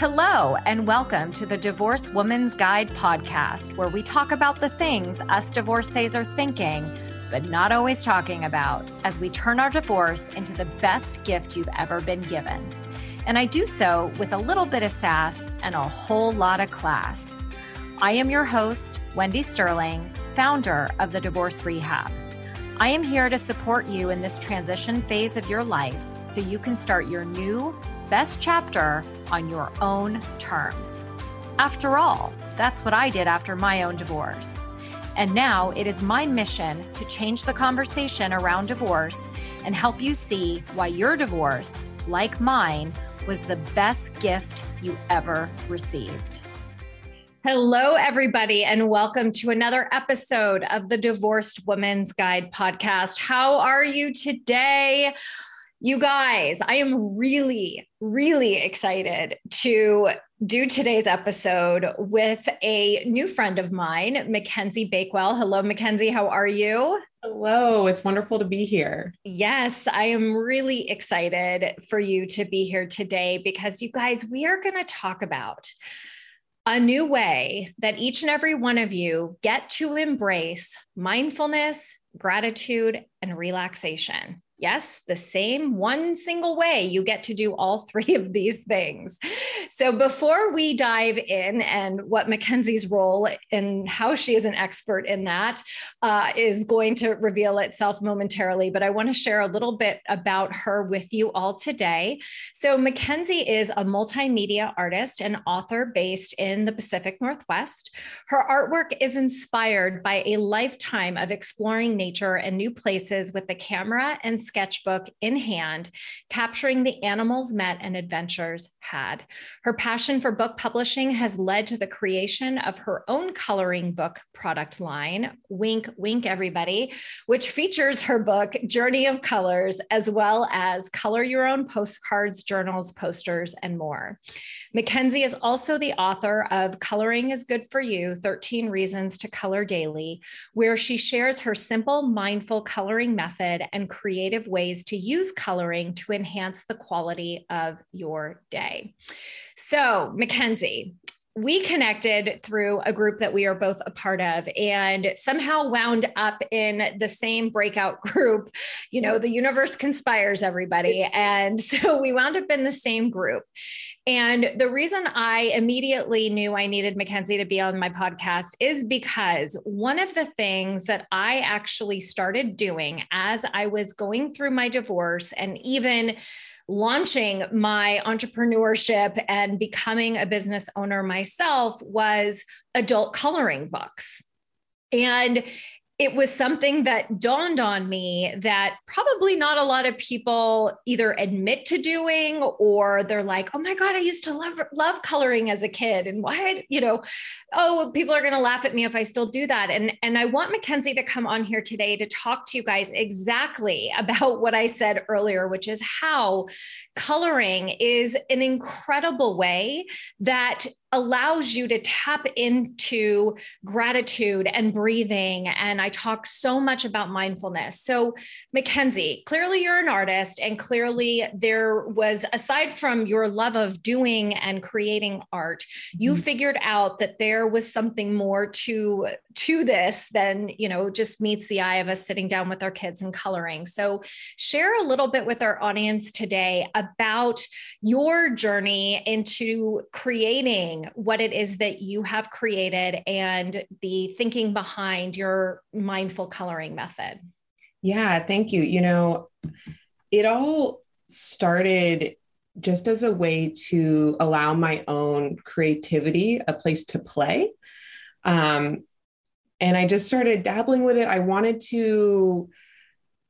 Hello, and welcome to the Divorce Woman's Guide podcast, where we talk about the things us divorcees are thinking, but not always talking about, as we turn our divorce into the best gift you've ever been given. And I do so with a little bit of sass and a whole lot of class. I am your host, Wendy Sterling, founder of the Divorce Rehab. I am here to support you in this transition phase of your life so you can start your new best chapter on your own terms. After all, that's what I did after my own divorce. And now it is my mission to change the conversation around divorce and help you see why your divorce, like mine, was the best gift you ever received. Hello, everybody, and welcome to another episode of the Divorced Woman's Guide podcast. How are you today? You guys, I am really, really excited to do today's episode with a new friend of mine, Mackenzie Bakewell. Hello, Mackenzie. How are you? Hello, it's wonderful to be here. Yes, I am really excited for you to be here today because you guys, we are going to talk about a new way that each and every one of you get to embrace mindfulness, gratitude, and relaxation. Yes, the same one single way you get to do all three of these things. So, before we dive in and what Mackenzie's role and how she is an expert in that uh, is going to reveal itself momentarily, but I want to share a little bit about her with you all today. So, Mackenzie is a multimedia artist and author based in the Pacific Northwest. Her artwork is inspired by a lifetime of exploring nature and new places with the camera and sketchbook in hand, capturing the animals met and adventures had. Her passion for book publishing has led to the creation of her own coloring book product line, Wink, Wink, Everybody, which features her book, Journey of Colors, as well as color your own postcards, journals, posters, and more. Mackenzie is also the author of Coloring is Good for You 13 Reasons to Color Daily, where she shares her simple, mindful coloring method and creative ways to use coloring to enhance the quality of your day. So, Mackenzie, we connected through a group that we are both a part of and somehow wound up in the same breakout group. You know, the universe conspires everybody. And so we wound up in the same group. And the reason I immediately knew I needed Mackenzie to be on my podcast is because one of the things that I actually started doing as I was going through my divorce and even launching my entrepreneurship and becoming a business owner myself was adult coloring books. And it was something that dawned on me that probably not a lot of people either admit to doing or they're like, oh my God, I used to love, love coloring as a kid. And why, you know, oh, people are going to laugh at me if I still do that. And, and I want Mackenzie to come on here today to talk to you guys exactly about what I said earlier, which is how coloring is an incredible way that allows you to tap into gratitude and breathing. And I talk so much about mindfulness. So, Mackenzie, clearly you're an artist, and clearly there was, aside from your love of doing and creating art, you mm-hmm. figured out that there was something more to to this than you know just meets the eye of us sitting down with our kids and coloring. So, share a little bit with our audience today about your journey into creating what it is that you have created and the thinking behind your mindful coloring method. Yeah, thank you. You know, it all started just as a way to allow my own creativity a place to play. Um, and I just started dabbling with it. I wanted to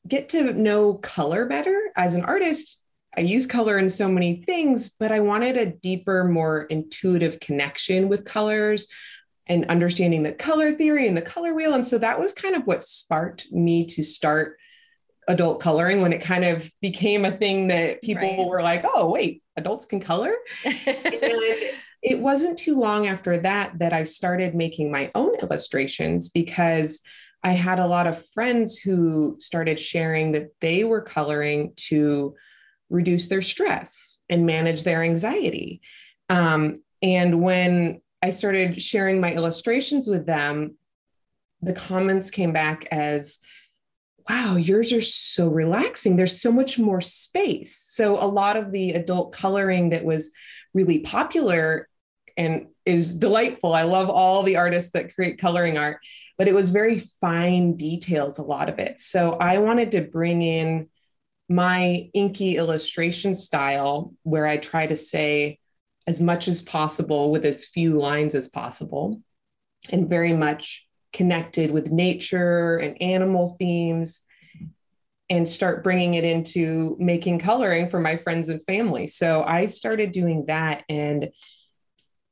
get to know color better as an artist. I use color in so many things, but I wanted a deeper, more intuitive connection with colors and understanding the color theory and the color wheel. And so that was kind of what sparked me to start adult coloring when it kind of became a thing that people right. were like, oh, wait, adults can color. and it wasn't too long after that that I started making my own illustrations because I had a lot of friends who started sharing that they were coloring to reduce their stress and manage their anxiety. Um, and when I started sharing my illustrations with them, the comments came back as, wow, yours are so relaxing. There's so much more space. So, a lot of the adult coloring that was really popular and is delightful. I love all the artists that create coloring art, but it was very fine details, a lot of it. So, I wanted to bring in my inky illustration style where I try to say as much as possible with as few lines as possible and very much connected with nature and animal themes and start bringing it into making coloring for my friends and family. So I started doing that and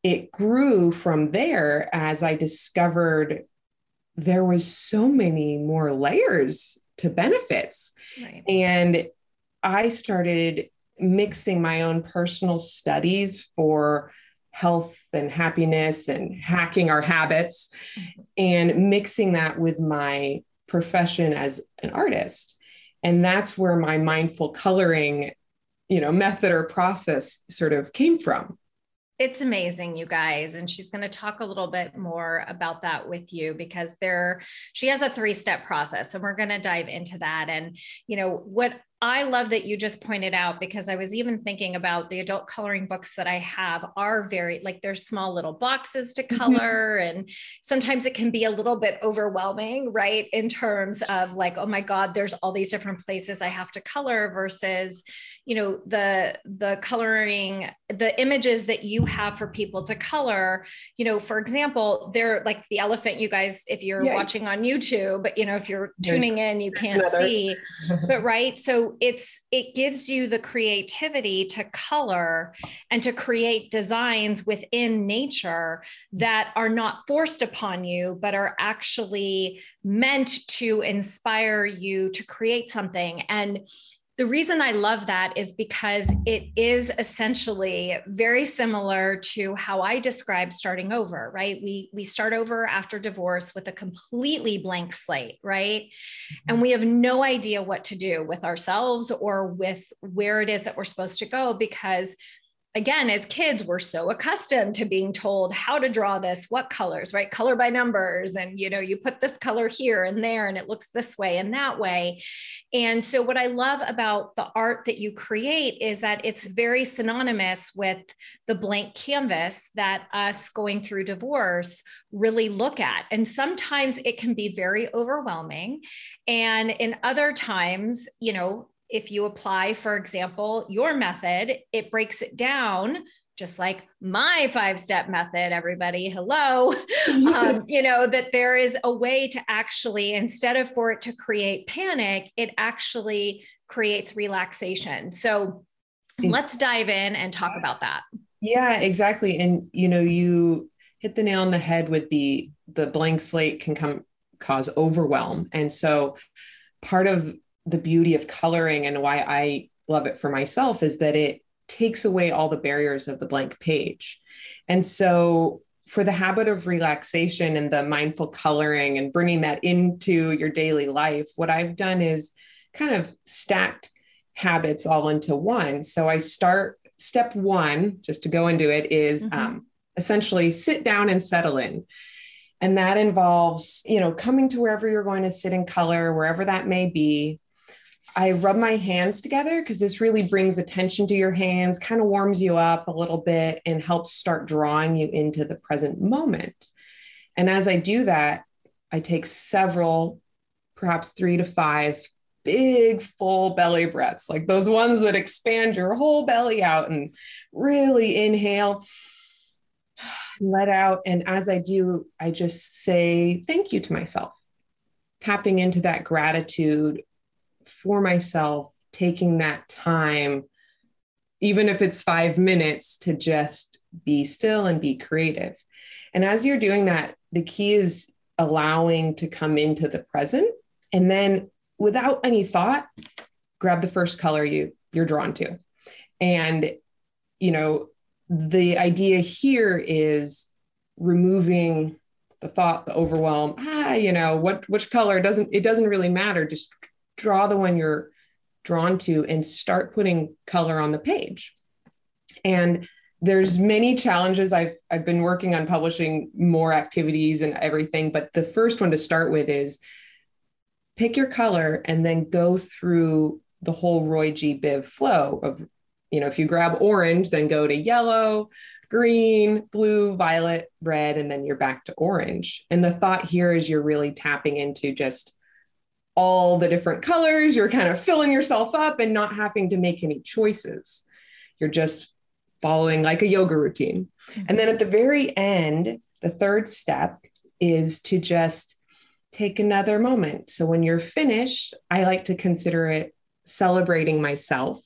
it grew from there as I discovered there was so many more layers to benefits. Right. And I started mixing my own personal studies for health and happiness and hacking our habits mm-hmm. and mixing that with my profession as an artist and that's where my mindful coloring you know method or process sort of came from it's amazing you guys and she's going to talk a little bit more about that with you because there she has a three step process and we're going to dive into that. And you know what I love that you just pointed out because I was even thinking about the adult coloring books that I have are very like they're small little boxes to mm-hmm. color. and sometimes it can be a little bit overwhelming, right? In terms of like, oh my God, there's all these different places I have to color versus, you know, the the coloring, the images that you have for people to color, you know, for example, they're like the elephant, you guys, if you're yeah. watching on YouTube, you know, if you're tuning in, you can't another. see. but right. So it's it gives you the creativity to color and to create designs within nature that are not forced upon you but are actually meant to inspire you to create something. And the reason I love that is because it is essentially very similar to how I describe starting over, right? We we start over after divorce with a completely blank slate, right? And mm-hmm. we have no idea what to do with ourselves or with where it is that we're supposed to go because again, as kids, we're so accustomed to being told how to draw this, what colors, right? Color by numbers. And, you know, you put this color here and there, and it looks this way and that way. And so, what I love about the art that you create is that it's very synonymous with the blank canvas that us going through divorce really look at. And sometimes it can be very overwhelming. And in other times, you know, if you apply, for example, your method, it breaks it down just like my five step method everybody hello. Um, you know that there is a way to actually instead of for it to create panic it actually creates relaxation. So let's dive in and talk about that. Yeah exactly. And you know you hit the nail on the head with the the blank slate can come cause overwhelm. And so part of the beauty of coloring and why I love it for myself is that it takes away all the barriers of the blank page. And so, for the habit of relaxation and the mindful coloring and bringing that into your daily life, what I've done is kind of stacked habits all into one. So, I start step one, just to go into it, is mm-hmm. um, essentially sit down and settle in. And that involves, you know, coming to wherever you're going to sit in color, wherever that may be, I rub my hands together because this really brings attention to your hands, kind of warms you up a little bit, and helps start drawing you into the present moment. And as I do that, I take several, perhaps three to five big full belly breaths, like those ones that expand your whole belly out and really inhale, let out. And as I do, I just say thank you to myself, tapping into that gratitude for myself taking that time, even if it's five minutes, to just be still and be creative. And as you're doing that, the key is allowing to come into the present and then without any thought, grab the first color you you're drawn to. And you know, the idea here is removing the thought, the overwhelm, ah, you know, what which color doesn't it doesn't really matter. Just draw the one you're drawn to and start putting color on the page. And there's many challenges. I've i've been working on publishing more activities and everything but the first one to start with is pick your color and then go through the whole roy g. Biv flow of you know if you grab orange then go to yellow green blue violet red and then you're back to orange. And the thought here is you're really tapping into just all the different colors you're kind of filling yourself up and not having to make any choices you're just following like a yoga routine. And then at the very end, the third step is to just take another moment. So when you're finished, I like to consider it celebrating myself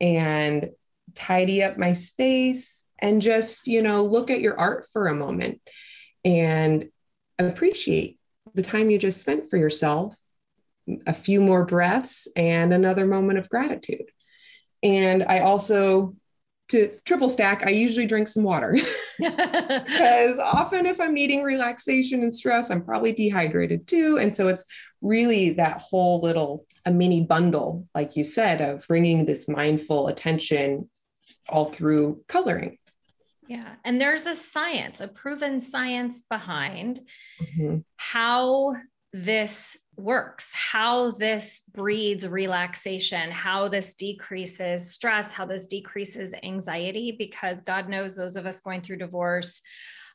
and tidy up my space and just, you know, look at your art for a moment and appreciate the time you just spent for yourself, a few more breaths, and another moment of gratitude. And I also to triple stack, I usually drink some water because often if I'm needing relaxation and stress, I'm probably dehydrated too. And so it's really that whole little a mini bundle, like you said, of bringing this mindful attention all through coloring. Yeah. And there's a science, a proven science behind mm-hmm. how this works, how this breeds relaxation, how this decreases stress, how this decreases anxiety, because God knows those of us going through divorce.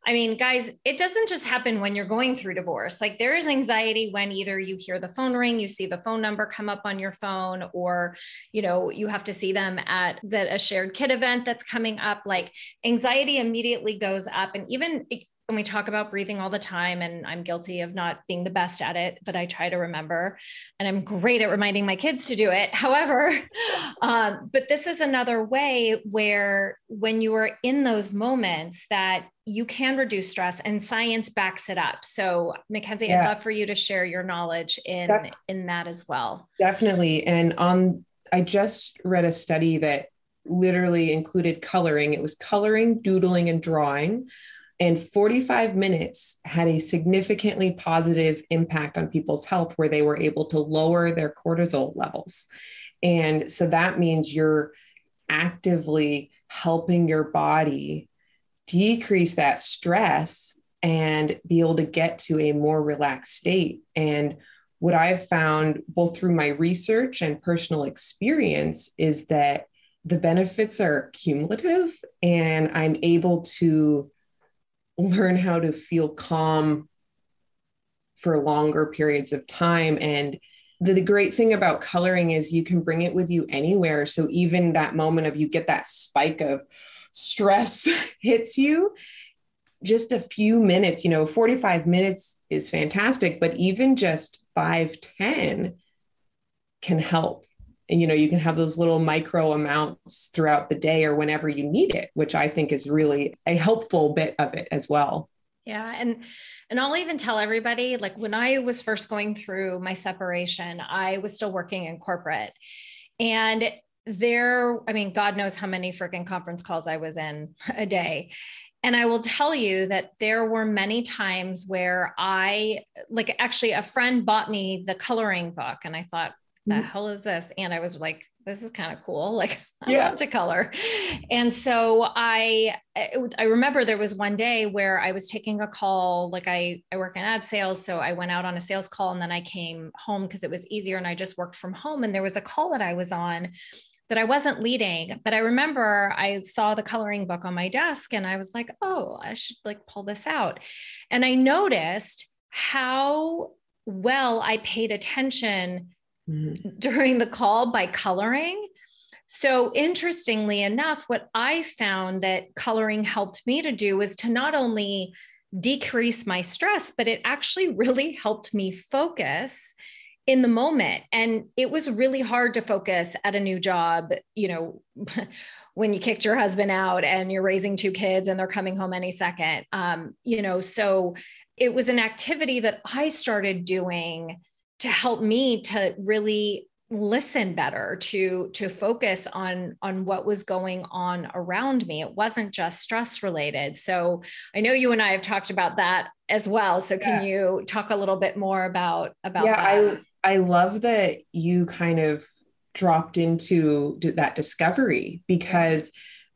I mean, guys, it doesn't just happen when you're going through divorce. Like there is anxiety when either you hear the phone ring, you see the phone number come up on your phone, or you know, you have to see them at the, a shared kid event that's coming up. Like anxiety immediately goes up. And even and we talk about breathing all the time and i'm guilty of not being the best at it but i try to remember and i'm great at reminding my kids to do it however um, but this is another way where when you are in those moments that you can reduce stress and science backs it up. So mackenzie yeah. i'd love for you to share your knowledge in Def- in that as well. Definitely and on i just read a study that literally included coloring. It was coloring doodling and drawing and 45 minutes had a significantly positive impact on people's health where they were able to lower their cortisol levels. And so that means you're actively helping your body decrease that stress and be able to get to a more relaxed state. And what I've found, both through my research and personal experience, is that the benefits are cumulative and I'm able to learn how to feel calm for longer periods of time. And the, the, great thing about coloring is you can bring it with you anywhere. So even that moment of you get that spike of stress hits you just a few minutes you know 45 minutes is fantastic but even just 5 10 can help and you know you can have those little micro amounts throughout the day or whenever you need it which i think is really a helpful bit of it as well. Yeah and and i'll even tell everybody like when i was first going through my separation i was still working in corporate. And there i mean god knows how many freaking conference calls i was in a day. And I will tell you that there were many times where I, like, actually, a friend bought me the coloring book, and I thought, the mm-hmm. hell is this? And I was like, this is kind of cool. Like I yeah. love to color. And so I, I remember there was one day where I was taking a call, like I, I work in ad sales. So I went out on a sales call and then I came home because it was easier and I just worked from home. And there was a call that I was on that I wasn't leading, but I remember I saw the coloring book on my desk and I was like, oh, I should like pull this out. And I noticed how well I paid attention mm-hmm. during the call by coloring. So, interestingly enough, what I found that coloring helped me to do was to not only decrease my stress, but it actually really helped me focus in the moment. And it was really hard to focus at a new job, you know, when you kicked your husband out and you're raising two kids and they're coming home any second. Um, you know, so it was an activity that I started doing to help me to really listen better to to focus on on what was going on around me it wasn't just stress related so i know you and i have talked about that as well so can yeah. you talk a little bit more about about yeah that? i i love that you kind of dropped into that discovery because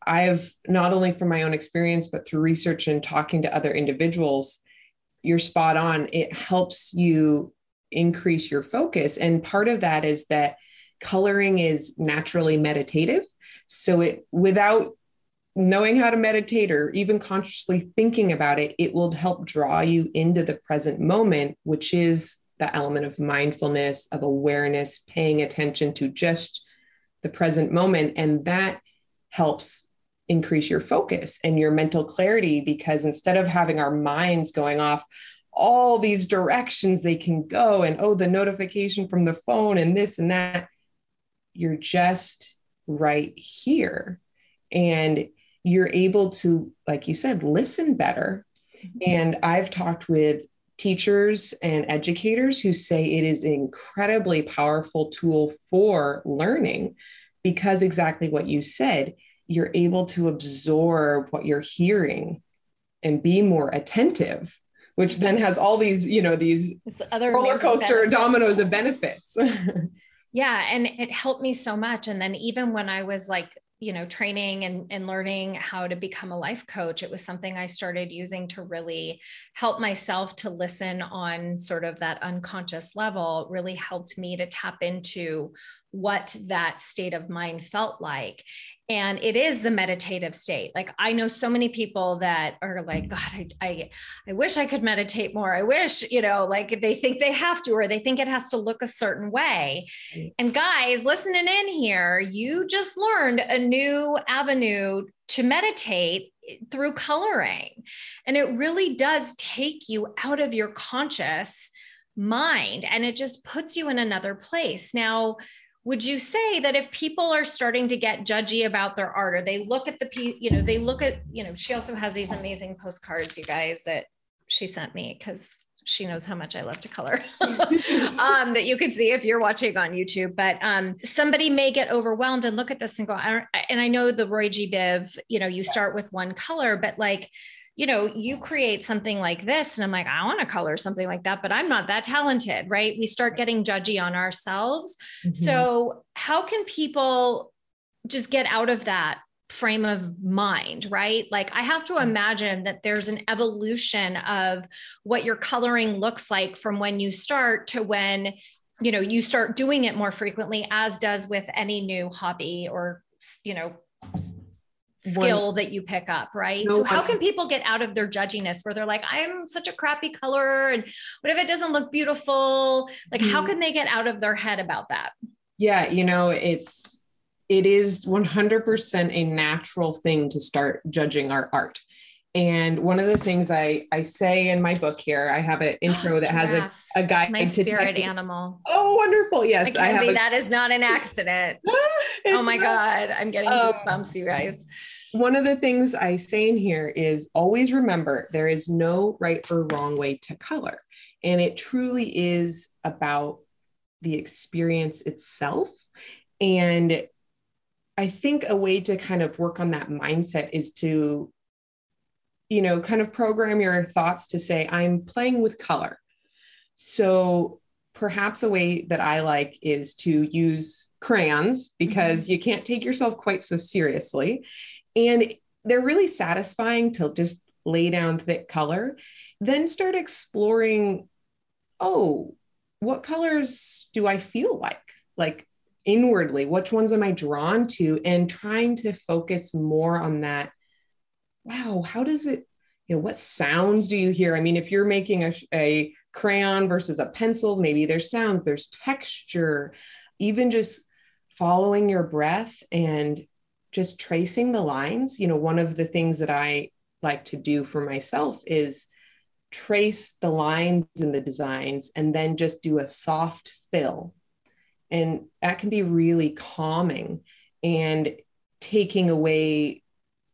I've not only from my own experience, but through research and talking to other individuals, you're spot on. It helps you increase your focus. And part of that is that coloring is naturally meditative. So it without knowing how to meditate or even consciously thinking about it, it will help draw you into the present moment, which is the element of mindfulness, of awareness, paying attention to just the present moment. And that helps increase your focus and your mental clarity because instead of having our minds going off all these directions they can go. And oh the notification from the phone and this and that. You're just right here. And you're able to like you said listen better. Mm-hmm. and i've talked with teachers and educators who say it is an incredibly powerful tool for learning because exactly what you said you're able to absorb what you're hearing and be more attentive which then has all these you know these other roller coaster dominoes of benefits. Yeah and it helped me so much. And then even when i was like you know training and, and learning how to become a life coach it was something i started using to really help myself to listen on sort of that unconscious level really helped me to tap into what that state of mind felt like. And it is the meditative state. Like I know so many people that are like, God, I, I, I wish I could meditate more. I wish, you know, like they think they have to, or they think it has to look a certain way. And guys, listening in here, you just learned a new avenue to meditate through coloring. And it really does take you out of your conscious mind and it just puts you in another place. Now, would you say that if people are starting to get judgy about their art or they look at the piece you know they look at you know she also has these amazing postcards you guys that she sent me because she knows how much I love to color um, that you could see if you're watching on YouTube. But um, somebody may get overwhelmed and look at this and go, I and I know the Roy G. Biv, you know, you start with one color, but like you know, you create something like this, and I'm like, I want to color something like that, but I'm not that talented, right? We start getting judgy on ourselves. Mm-hmm. So, how can people just get out of that frame of mind, right? Like, I have to imagine that there's an evolution of what your coloring looks like from when you start to when you know you start doing it more frequently as does with any new hobby or you know skill one, that you pick up, right? No so how can people get out of their judginess where they're like, I'm such a crappy color and what if it doesn't look beautiful? Like how mm-hmm. can they get out of their head about that? Yeah, you know, it's it is 100% a natural thing to start judging our art. And one of the things I, I say in my book here, I have an intro that has a, a guide my spirit to animal. Oh, wonderful. Yes. I have a, that is not an accident. oh my not, God. I'm getting um, goosebumps, you guys. One of the things I say in here is always remember there is no right or wrong way to color. And it truly is about the experience itself. And I think a way to kind of work on that mindset is to you know, kind of program your thoughts to say, I'm playing with color. So perhaps a way that I like is to use crayons because mm-hmm. you can't take yourself quite so seriously. And they're really satisfying to just lay down thick color. Then start exploring oh, what colors do I feel like? Like inwardly, which ones am I drawn to? And trying to focus more on that wow, how does it, you know, what sounds do you hear? I mean, if you're making a, a crayon versus a pencil, maybe there's sounds, there's texture, even just following your breath and just tracing the lines. You know, one of the things that I like to do for myself is trace the lines in the designs and then just do a soft fill. And that can be really calming and taking away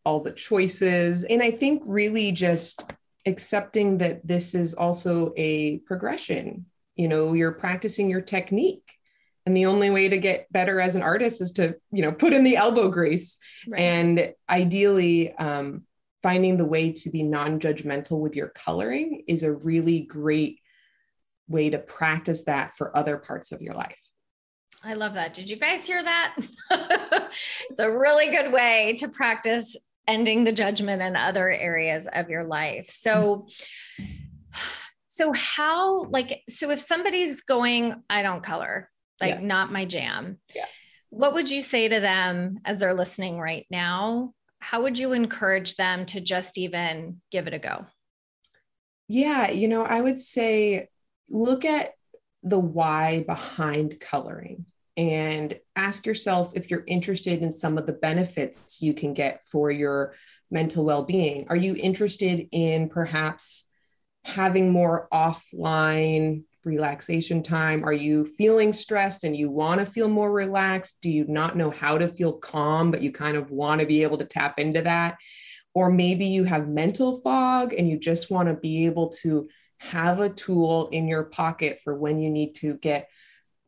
all the choices. And I think really just accepting that this is also a progression. You know, you're practicing your technique. And the only way to get better as an artist is to, you know, put in the elbow grease. Right. And ideally, um, finding the way to be non-judgmental with your coloring is a really great way to practice that for other parts of your life. I love that. Did you guys hear that? it's a really good way to practice ending the judgment in other areas of your life. So, so how like so if somebody's going, I don't color, like yeah. not my jam. Yeah. What would you say to them as they're listening right now? How would you encourage them to just even give it a go? Yeah, you know, I would say look at the why behind coloring and ask yourself if you're interested in some of the benefits you can get for your mental well being. Are you interested in perhaps having more offline relaxation time? Are you feeling stressed and you want to feel more relaxed? Do you not know how to feel calm, but you kind of want to be able to tap into that? Or maybe you have mental fog and you just want to be able to have a tool in your pocket for when you need to get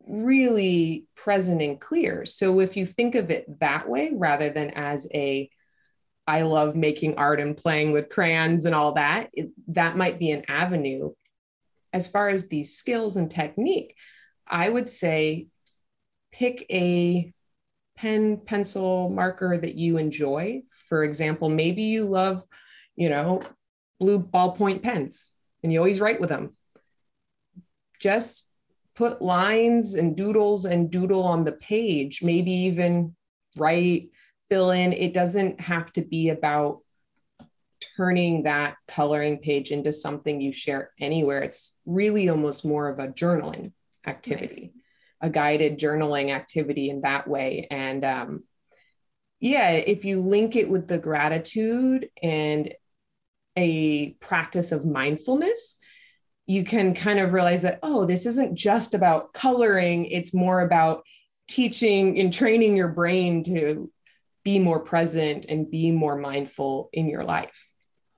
really present and clear. So if you think of it that way rather than as a I love making art and playing with crayons and all that, it, that might be an avenue. As far as these skills and technique, I would say pick a pen, pencil, marker that you enjoy. For example, maybe you love, you know, blue ballpoint pens and you always write with them. Just put lines and doodles and doodle on the page, maybe even write, fill in. It doesn't have to be about turning that coloring page into something you share anywhere. It's really almost more of a journaling activity, right. a guided journaling activity in that way. And um, yeah, if you link it with the gratitude and a practice of mindfulness, you can kind of realize that, oh, this isn't just about coloring, it's more about teaching and training your brain to be more present and be more mindful in your life.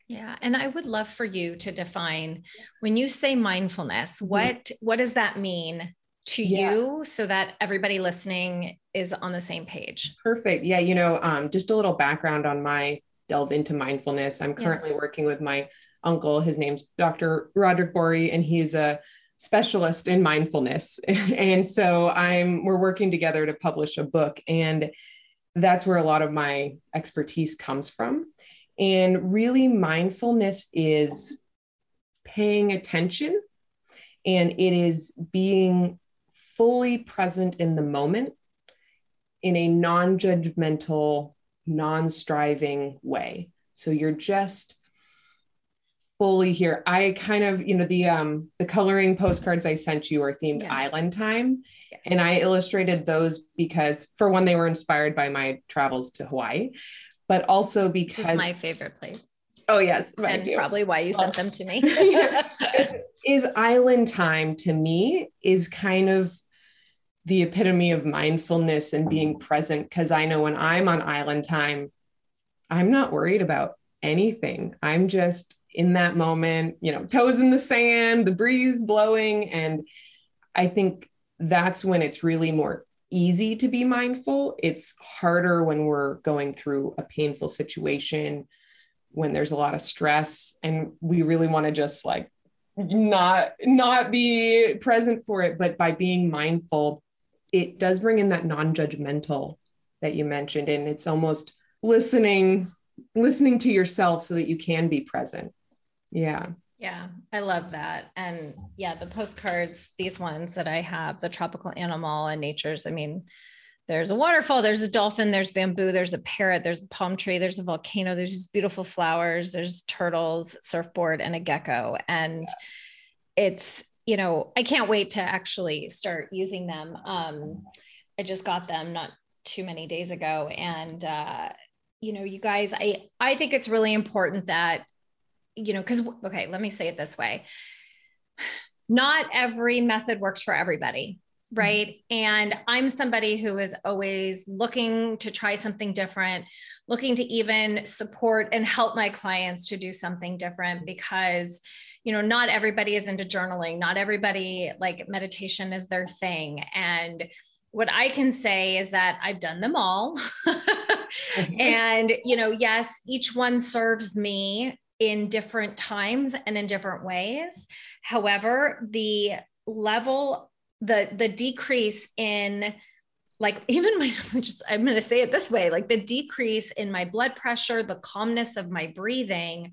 Yeah, and I would love for you to define when you say mindfulness, mm-hmm. what what does that mean to yeah. you so that everybody listening is on the same page? Perfect. Yeah, you know, um, just a little background on my delve into mindfulness. I'm currently yeah. working with my uncle. His name's Dr. Roderick Borey, and he's a specialist in mindfulness. and so I'm we're working together to publish a book. And that's where a lot of my expertise comes from. And really, mindfulness is paying attention and it is being fully present in the moment in a non judgmental, non striving way. So you're just fully here. I kind of, you know, the um the coloring postcards I sent you are themed yes. island time. And I illustrated those because for one, they were inspired by my travels to Hawaii, but also because Just my favorite place. Oh yes, and probably why you sent them to me. is, is island time to me is kind of the epitome of mindfulness and being present because I know when I'm on island time, I'm not worried about anything. I'm just in that moment, you know, toes in the sand, the breeze blowing. And I think that's when it's really more easy to be mindful. It's harder when we're going through a painful situation, when there's a lot of stress, and we really want to just like not not be present for it but by being mindful it does bring in that non-judgmental that you mentioned and it's almost listening listening to yourself so that you can be present yeah. Yeah, I love that. And yeah, the postcards, these ones that I have, the tropical animal and nature's, I mean, there's a waterfall, there's a dolphin, there's bamboo, there's a parrot, there's a palm tree, there's a volcano, there's these beautiful flowers, there's turtles, surfboard, and a gecko. And yeah. it's, you know, I can't wait to actually start using them. Um, I just got them not too many days ago. And uh, you know, you guys, I I think it's really important that you know, because, okay, let me say it this way not every method works for everybody. Right. Mm-hmm. And I'm somebody who is always looking to try something different, looking to even support and help my clients to do something different because, you know, not everybody is into journaling. Not everybody like meditation is their thing. And, what I can say is that I've done them all. and, you know, yes, each one serves me in different times and in different ways. However, the level, the the decrease in like even my just i'm going to say it this way like the decrease in my blood pressure the calmness of my breathing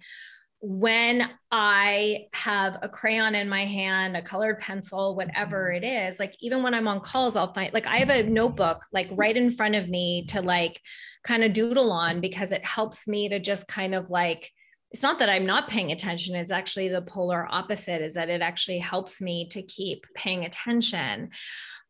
when I have a crayon in my hand, a colored pencil, whatever it is, like even when I'm on calls, I'll find like I have a notebook like right in front of me to like kind of doodle on because it helps me to just kind of like it's not that I'm not paying attention. It's actually the polar opposite, is that it actually helps me to keep paying attention.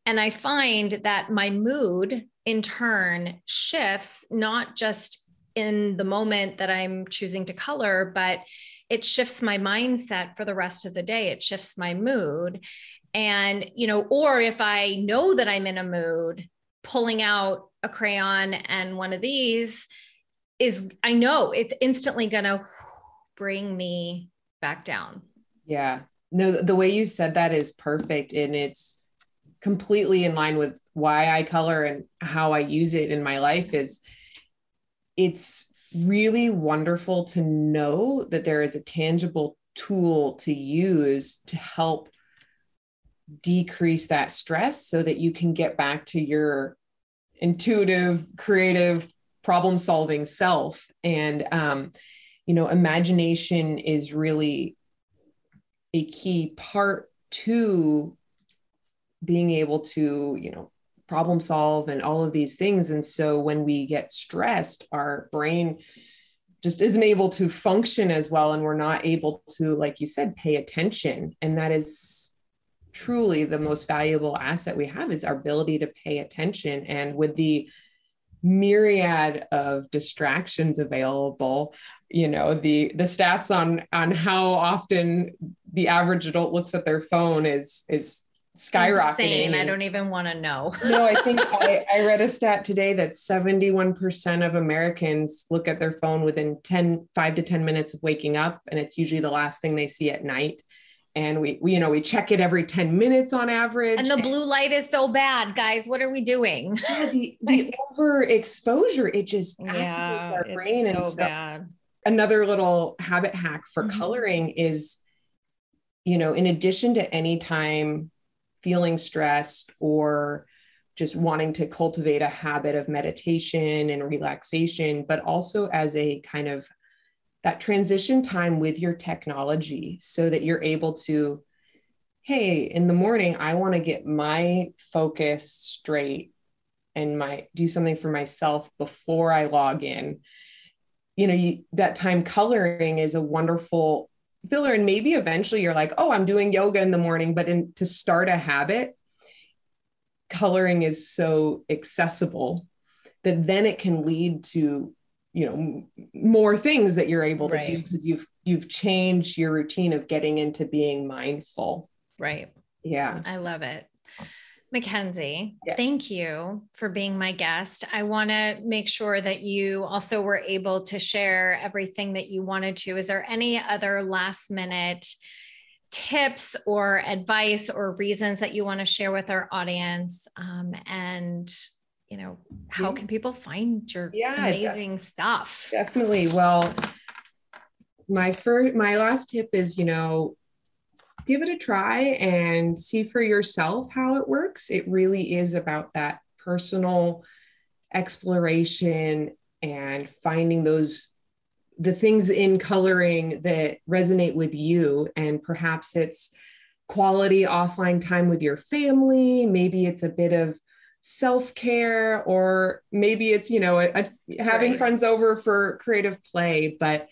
And I find that my mood in turn shifts not just in the moment that I'm choosing to color, but it shifts my mindset for the rest of the day. It shifts my mood. And, you know, or if I know that I'm in a mood, pulling out a crayon and one of these is, I know it's instantly going to bring me back down. Yeah. No, the way you said that is perfect. And it's completely in line with why I color and how I use it in my life is it's really wonderful to know that there is a tangible tool to use to help decrease that stress so that you can get back to your intuitive creative problem solving self and um, you know imagination is really a key part to being able to you know problem solve and all of these things. And so when we get stressed, our brain just isn't able to function as well. And we're not able to, like you said, pay attention. And that is truly the most valuable asset we have is our ability to pay attention. And with the myriad of distractions available you know the the stats on on how often the average adult looks at their phone is is skyrocketing. Insane. I don't even want to know. no, I think I, I read a stat today that 71% of Americans look at their phone within 10, five to 10 minutes of waking up. And it's usually the last thing they see at night. And we, we you know, we check it every 10 minutes on average. And the blue light is so bad, guys. What are we doing? Yeah, the, the overexposure, it just yeah, our brain. So and so bad. another little habit hack for mm-hmm. coloring is, you know, in addition to any time feeling stressed or just wanting to cultivate a habit of meditation and relaxation, but also as a kind of that transition time with your technology so that you're able to, hey, in the morning, I want to get my focus straight and my do something for myself before I log in. You know, you, that time coloring is a wonderful filler and maybe eventually you're like oh i'm doing yoga in the morning but in to start a habit coloring is so accessible that then it can lead to you know more things that you're able to right. do because you've you've changed your routine of getting into being mindful right yeah i love it Mackenzie, yes. thank you for being my guest. I want to make sure that you also were able to share everything that you wanted to. Is there any other last minute tips or advice or reasons that you want to share with our audience? Um, and you know, how can people find your yeah, amazing def- stuff? Definitely. Well, my first, my last tip is, you know, give it a try and see for yourself how it works. It really is about that personal exploration and finding those the things in coloring that resonate with you and perhaps it's quality offline time with your family maybe it's a bit of self-care or maybe it's you know a, a, having right. friends over for creative play but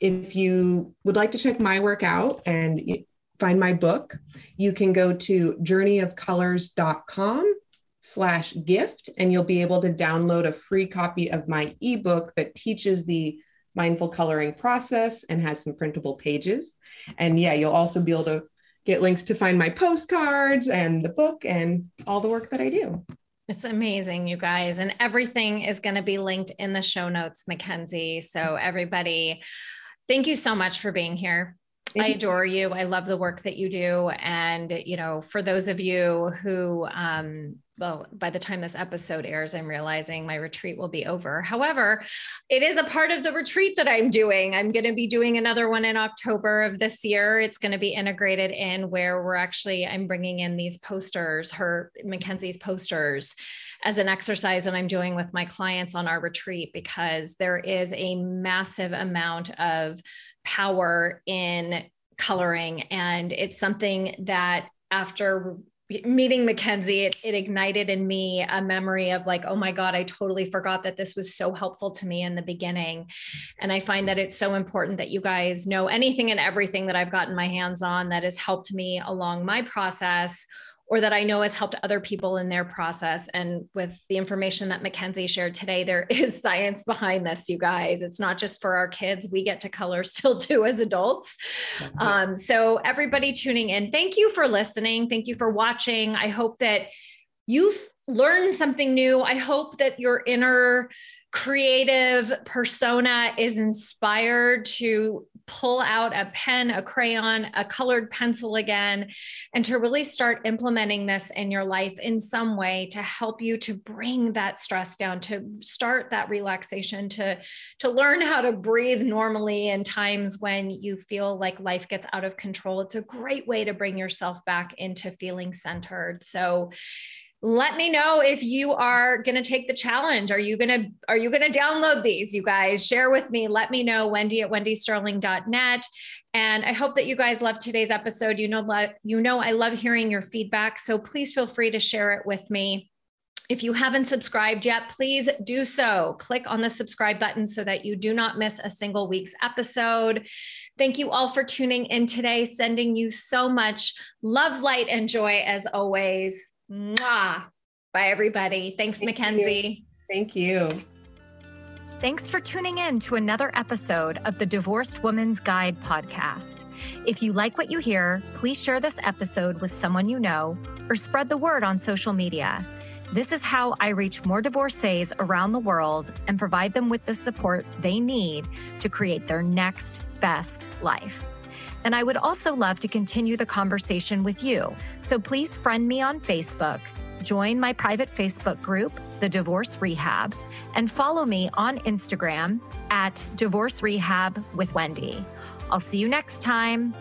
if you would like to check my work out and find my book, you can go to journeyofcolors.com slash gift and you'll be able to download a free copy of my ebook that teaches the mindful coloring process and has some printable pages. And yeah, you'll also be able to get links to find my postcards and the book and all the work that I do. It's amazing, you guys. And everything is going to be linked in the show notes, Mackenzie. So, everybody, thank you so much for being here. I adore you. I love the work that you do. And, you know, for those of you who um, well, by the time this episode airs, I'm realizing my retreat will be over. However, it is a part of the retreat that I'm doing. I'm going to be doing another one in October of this year. It's going to be integrated in where we're actually, I'm bringing in these posters, her Mackenzie's posters as an exercise that I'm doing with my clients on our retreat because there is a massive amount of power in coloring. And it's something that after meeting Mackenzie, it, it, ignited in me a memory of like, oh my God, I totally forgot that this was so helpful to me in the beginning. And I find that it's so important that you guys know anything and everything that I've gotten my hands on that has helped me along my process or that I know has helped other people in their process. And with the information that Mackenzie shared today, there is science behind this, you guys. It's not just for our kids. We get to color still too as adults. Um, so, everybody tuning in, thank you for listening. Thank you for watching. I hope that you've learned something new. I hope that your inner creative persona is inspired to pull out a pen, a crayon, a colored pencil again, and to really start implementing this in your life in some way to help you to bring that stress down, to start that relaxation, to, to learn how to breathe normally in times when you feel like life gets out of control. It's a great way to bring yourself back into feeling centered. So, let me know if you are going to take the challenge are you going to are you going to download these you guys share with me let me know wendy at wendysterling.net and i hope that you guys love today's episode you know you know i love hearing your feedback so please feel free to share it with me if you haven't subscribed yet, please do so. Click on the subscribe button so that you do not miss a single week's episode. Thank you all for tuning in today, sending you so much love, light, and joy as always. Mwah. Bye, everybody. Thanks, Thank Mackenzie. You. Thank you. Thanks for tuning in to another episode of the Divorced Woman's Guide podcast. If you like what you hear, please share this episode with someone you know or spread the word on social media. This is how I reach more divorcees around the world and provide them with the support they need to create their next best life. And I would also love to continue the conversation with you. So please friend me on Facebook, join my private Facebook group, The Divorce Rehab, and follow me on Instagram at Divorce Rehab with Wendy. I'll see you next time.